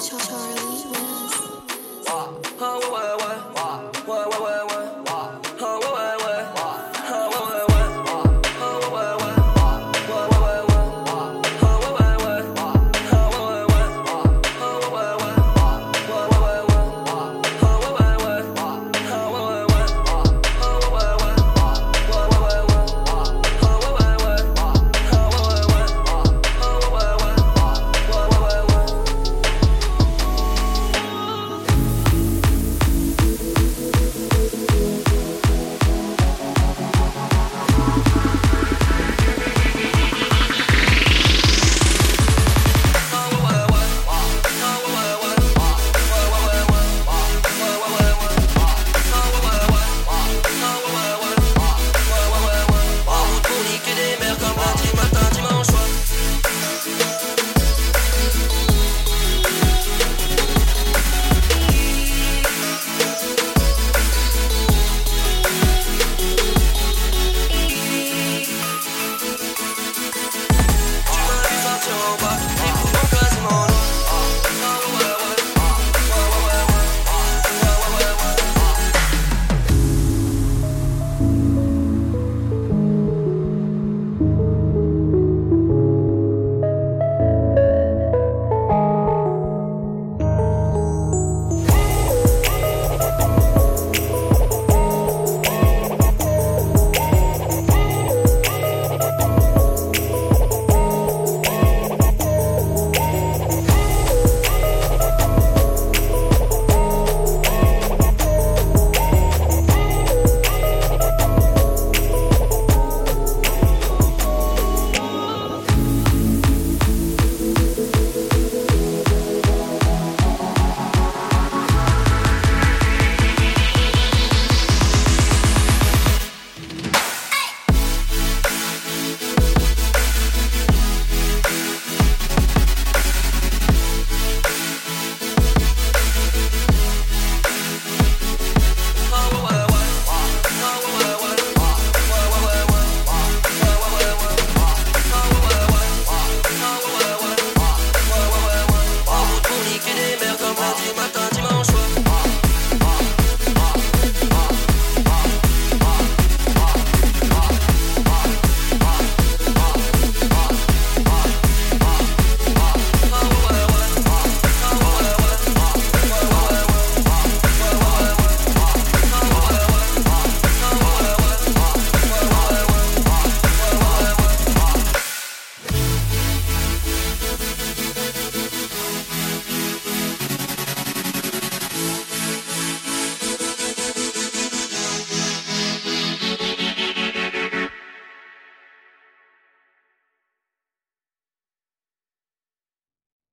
悄悄而离，